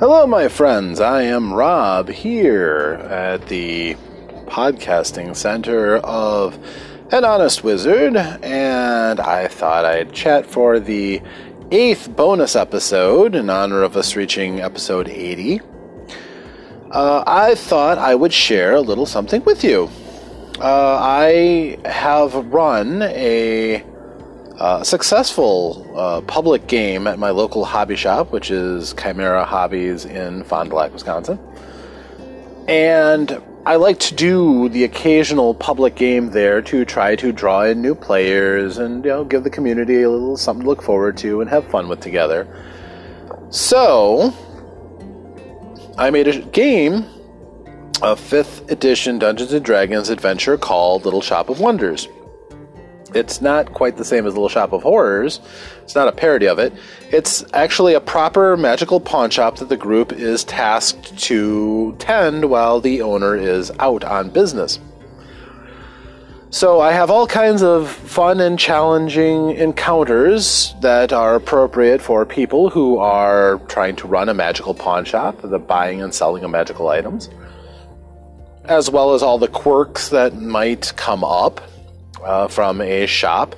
Hello, my friends. I am Rob here at the podcasting center of An Honest Wizard, and I thought I'd chat for the eighth bonus episode in honor of us reaching episode 80. Uh, I thought I would share a little something with you. Uh, I have run a uh, successful uh, public game at my local hobby shop, which is Chimera Hobbies in Fond du Lac, Wisconsin. And I like to do the occasional public game there to try to draw in new players and you know give the community a little something to look forward to and have fun with together. So I made a game, a fifth edition Dungeons and Dragons adventure called Little Shop of Wonders. It's not quite the same as Little Shop of Horrors. It's not a parody of it. It's actually a proper magical pawn shop that the group is tasked to tend while the owner is out on business. So I have all kinds of fun and challenging encounters that are appropriate for people who are trying to run a magical pawn shop, the buying and selling of magical items, as well as all the quirks that might come up uh, from a shop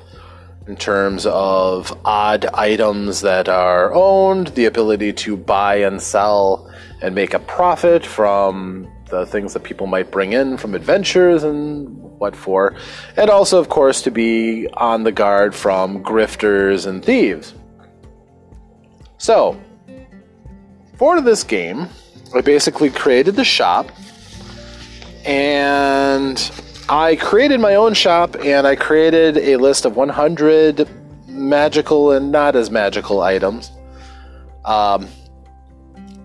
in terms of odd items that are owned, the ability to buy and sell and make a profit from the things that people might bring in from adventures and what for, and also, of course, to be on the guard from grifters and thieves. So, for this game, I basically created the shop and I created my own shop and I created a list of 100 magical and not as magical items. Um,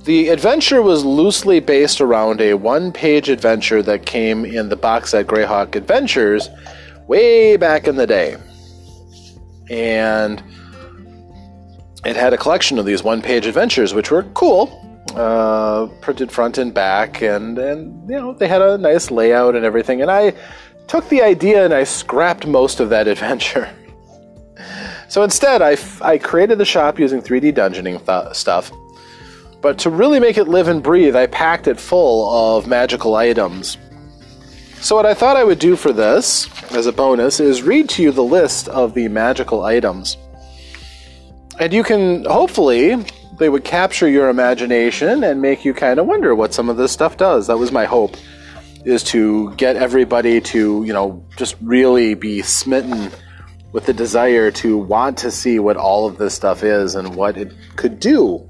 the adventure was loosely based around a one page adventure that came in the box set Greyhawk Adventures way back in the day. And it had a collection of these one page adventures, which were cool. Uh, printed front and back, and and you know they had a nice layout and everything. And I took the idea and I scrapped most of that adventure. so instead, I, f- I created the shop using 3D dungeoning th- stuff. But to really make it live and breathe, I packed it full of magical items. So, what I thought I would do for this, as a bonus, is read to you the list of the magical items. And you can, hopefully, they would capture your imagination and make you kind of wonder what some of this stuff does. That was my hope, is to get everybody to, you know, just really be smitten with the desire to want to see what all of this stuff is and what it could do.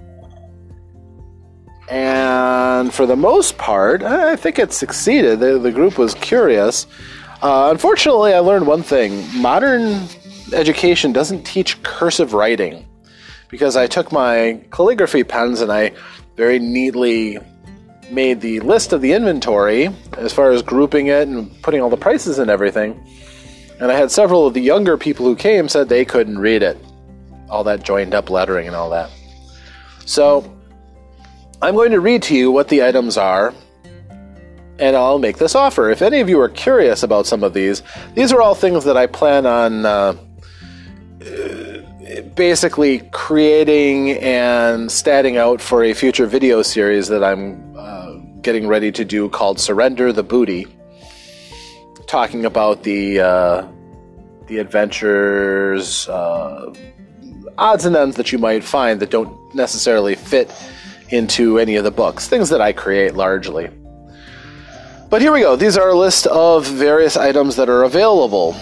And for the most part, I think it succeeded. The, the group was curious. Uh, unfortunately, I learned one thing modern education doesn't teach cursive writing because I took my calligraphy pens and I very neatly made the list of the inventory as far as grouping it and putting all the prices and everything. And I had several of the younger people who came said they couldn't read it. All that joined up lettering and all that. So I'm going to read to you what the items are and I'll make this offer. If any of you are curious about some of these, these are all things that I plan on uh, basically creating and statting out for a future video series that I'm uh, getting ready to do called Surrender the Booty, talking about the uh, the adventures, uh, odds and ends that you might find that don't necessarily fit into any of the books, things that I create largely. But here we go. These are a list of various items that are available.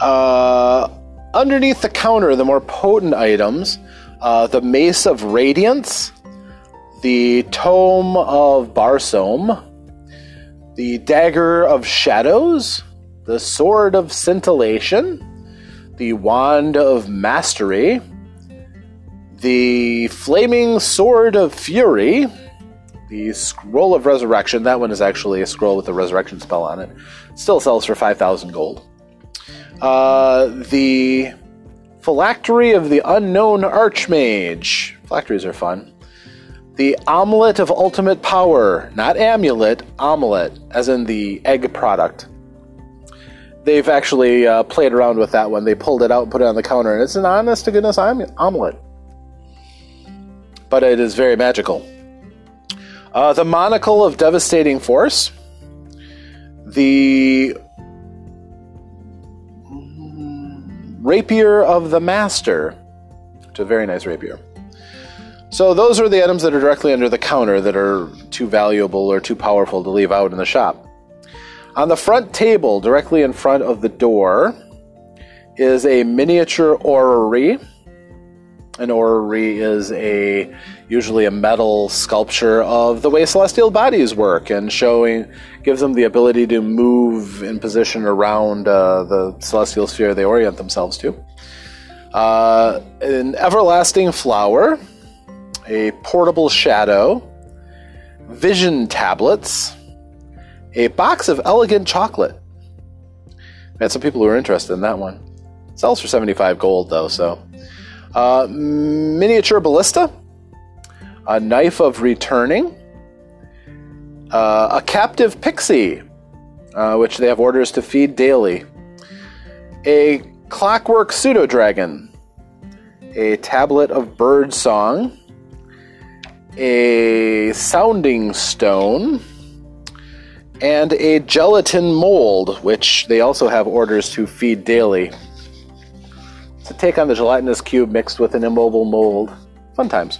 Uh, underneath the counter, the more potent items uh, the Mace of Radiance, the Tome of Barsoom, the Dagger of Shadows, the Sword of Scintillation, the Wand of Mastery, the Flaming Sword of Fury, the Scroll of Resurrection. That one is actually a scroll with a resurrection spell on it. Still sells for 5,000 gold. Uh, the Phylactery of the Unknown Archmage. Phylacteries are fun. The Omelet of Ultimate Power. Not amulet, omelet, as in the egg product. They've actually uh, played around with that one. They pulled it out and put it on the counter, and it's an honest to goodness omelet. But it is very magical. Uh, the Monocle of Devastating Force. The Rapier of the Master. It's a very nice rapier. So those are the items that are directly under the counter that are too valuable or too powerful to leave out in the shop. On the front table, directly in front of the door, is a miniature orrery. An orrery is a usually a metal sculpture of the way celestial bodies work and showing gives them the ability to move in position around uh, the celestial sphere they orient themselves to. Uh, an everlasting flower, a portable shadow, vision tablets, a box of elegant chocolate. We had some people who were interested in that one. Sells for 75 gold though, so. Uh, miniature ballista, a knife of returning, uh, a captive pixie, uh, which they have orders to feed daily, a clockwork pseudo dragon, a tablet of bird song, a sounding stone, and a gelatin mold, which they also have orders to feed daily. To take on the gelatinous cube mixed with an immobile mold. Fun times.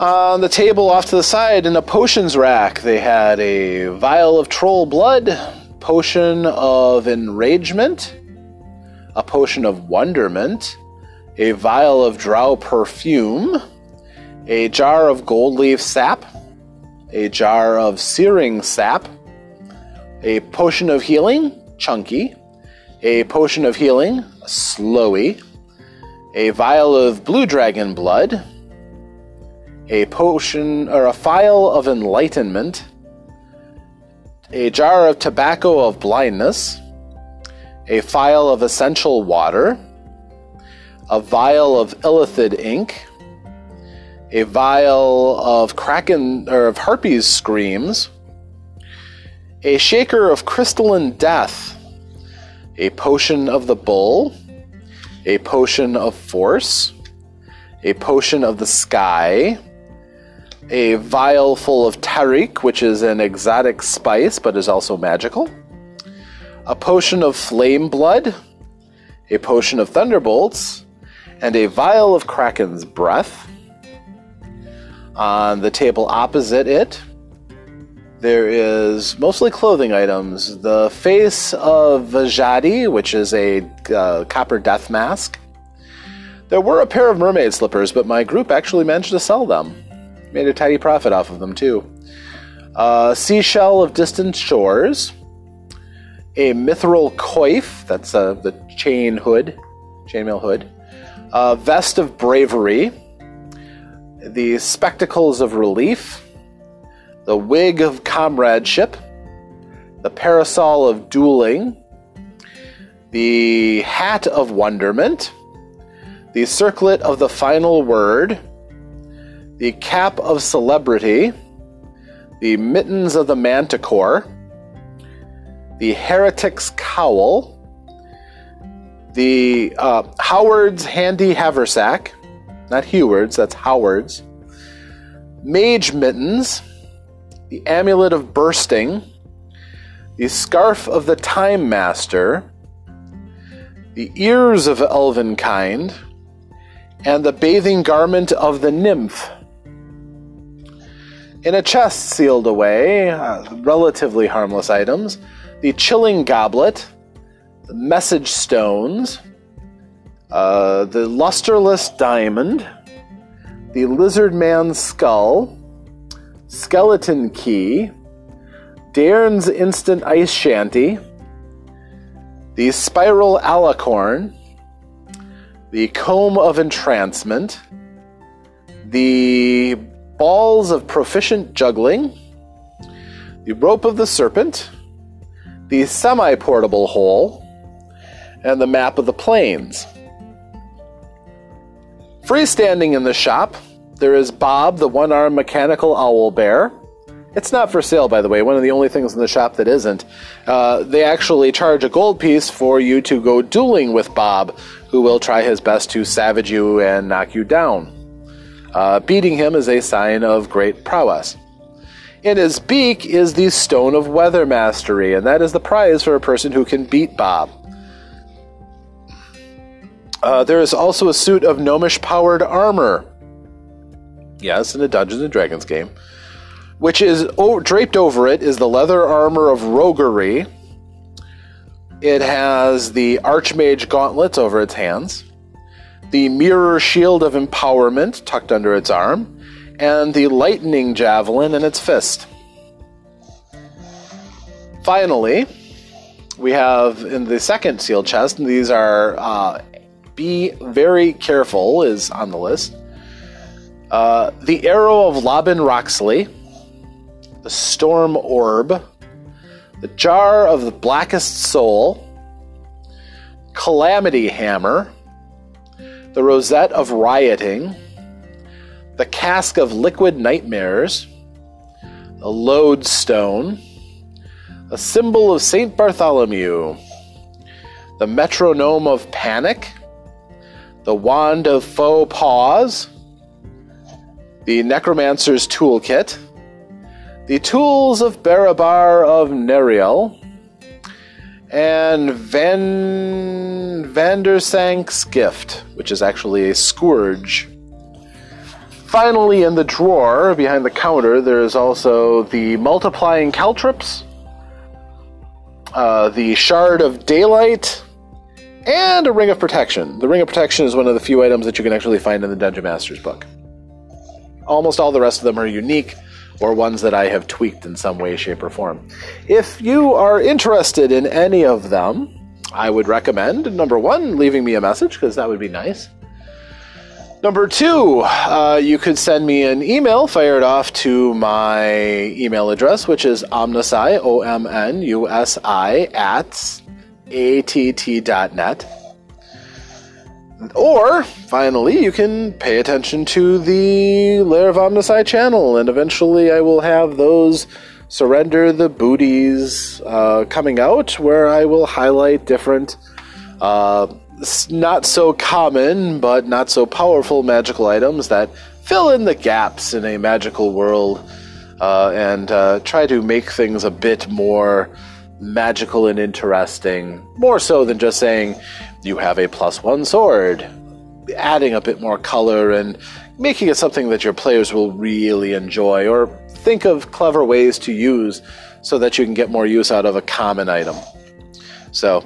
On the table off to the side, in a potions rack, they had a vial of troll blood, potion of enragement, a potion of wonderment, a vial of drow perfume, a jar of gold leaf sap, a jar of searing sap, a potion of healing, chunky, a potion of healing, slowy, a vial of blue dragon blood, a potion or a phial of enlightenment, a jar of tobacco of blindness, a phial of essential water, a vial of illithid ink, a vial of kraken or of harpies screams, a shaker of crystalline death, a potion of the bull, a potion of force, a potion of the sky, a vial full of tarik, which is an exotic spice but is also magical, a potion of flame blood, a potion of thunderbolts, and a vial of kraken's breath. On the table opposite it, there is mostly clothing items. The face of Vajadi, which is a uh, copper death mask. There were a pair of mermaid slippers, but my group actually managed to sell them. Made a tidy profit off of them, too. A seashell of distant shores. A mithril coif, that's uh, the chain hood, chainmail hood. A vest of bravery the spectacles of relief, the wig of comradeship, the parasol of dueling, the hat of wonderment, the circlet of the final word, the cap of celebrity, the mittens of the manticore, the heretic's cowl, the uh, Howard's handy haversack, not Heward's, that's Howard's. Mage Mittens, the Amulet of Bursting, the Scarf of the Time Master, the Ears of Elven Kind, and the Bathing Garment of the Nymph. In a chest sealed away, uh, relatively harmless items, the Chilling Goblet, the Message Stones, uh, the lusterless diamond, the lizard man's skull, skeleton key, Darren's instant ice shanty, the spiral alicorn, the comb of entrancement, the balls of proficient juggling, the rope of the serpent, the semi portable hole, and the map of the plains. Freestanding in the shop, there is Bob, the one armed mechanical owl bear. It's not for sale, by the way, one of the only things in the shop that isn't. Uh, they actually charge a gold piece for you to go dueling with Bob, who will try his best to savage you and knock you down. Uh, beating him is a sign of great prowess. In his beak is the Stone of Weather Mastery, and that is the prize for a person who can beat Bob. Uh, there is also a suit of gnomish powered armor. Yes, in a Dungeons and Dragons game. Which is draped over it is the leather armor of roguery. It has the Archmage gauntlets over its hands, the mirror shield of empowerment tucked under its arm, and the lightning javelin in its fist. Finally, we have in the second sealed chest, and these are uh, be very careful is on the list. Uh, the arrow of Laban Roxley, the storm orb, the jar of the blackest soul, calamity hammer, the rosette of rioting the cask of liquid nightmares, a lodestone, a symbol of St. Bartholomew, the metronome of panic, the wand of faux pas, the necromancer's toolkit, the tools of Barabar of Neriel, and Van Vandersank's gift, which is actually a scourge Finally, in the drawer behind the counter, there's also the multiplying Caltrops, uh, the shard of daylight, and a ring of protection. The ring of protection is one of the few items that you can actually find in the Dungeon Master's book. Almost all the rest of them are unique or ones that I have tweaked in some way, shape, or form. If you are interested in any of them, I would recommend number one, leaving me a message because that would be nice. Number two, uh, you could send me an email fired off to my email address, which is omnusi, O M N U S I, at att.net. Or, finally, you can pay attention to the Lair of Omnusi channel, and eventually I will have those Surrender the Booties uh, coming out, where I will highlight different. Uh, not so common but not so powerful magical items that fill in the gaps in a magical world uh, and uh, try to make things a bit more magical and interesting. More so than just saying you have a plus one sword. Adding a bit more color and making it something that your players will really enjoy, or think of clever ways to use so that you can get more use out of a common item. So,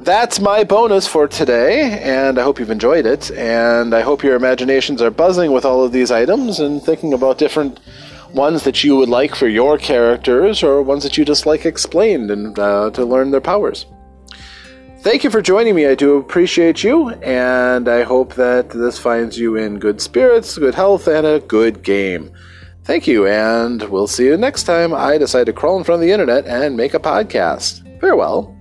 that's my bonus for today, and I hope you've enjoyed it. And I hope your imaginations are buzzing with all of these items and thinking about different ones that you would like for your characters or ones that you just like explained and uh, to learn their powers. Thank you for joining me. I do appreciate you, and I hope that this finds you in good spirits, good health, and a good game. Thank you, and we'll see you next time I decide to crawl in front of the internet and make a podcast. Farewell.